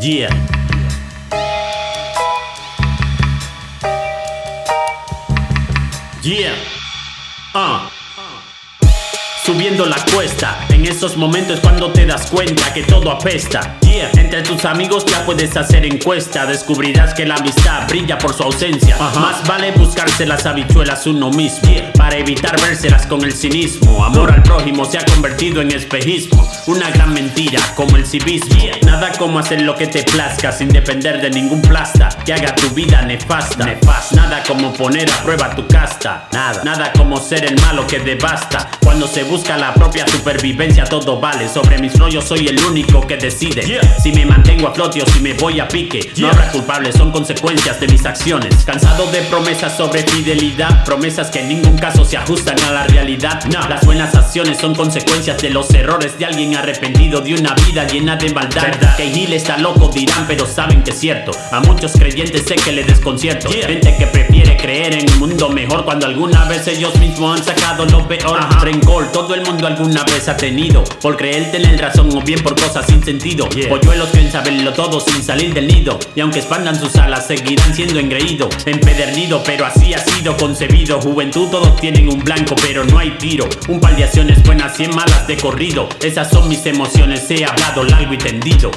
Yeah. Yeah. Uh. Subiendo la cuesta, en esos momentos cuando te das cuenta que todo apesta. Yeah. Entre tus amigos ya puedes hacer encuesta, descubrirás que la amistad brilla por su ausencia. Más vale buscarse las habichuelas uno mismo, para evitar vérselas con el cinismo. Amor al prójimo se ha convertido en espejismo, una gran mentira como el civismo. Nada como hacer lo que te plazca sin depender de ningún plasta que haga tu vida nefasta. Nada como poner a prueba tu casta. Nada, nada como ser el malo que devasta. Cuando se busca la propia supervivencia, todo vale. Sobre mis rollos soy el único que decide. Si me mantengo a flote o si me voy a pique. No habrá culpables, son consecuencias de mis acciones. Cansado de promesas sobre fidelidad. Promesas que en ningún caso se ajustan a la realidad. No. Las buenas acciones son consecuencias de los errores de alguien arrepentido de una vida llena de maldad. Que Gil está loco, dirán, pero saben que es cierto. A muchos creyentes sé que le desconcierto. Gente que prefiere creer en un mundo mejor cuando alguna vez ellos mismos han sacado lo peor. Rencor, todo el mundo alguna vez ha tenido. Por creer tener razón o bien por cosas sin sentido. Polluelos quieren saberlo todo sin salir del nido. Y aunque expandan sus alas, seguirán siendo engreído. Empedernido, pero así ha sido concebido. Juventud, todos tienen un blanco, pero no hay tiro. Un par de acciones buenas, 100 malas de corrido. Esas son mis emociones, he hablado largo y tendido.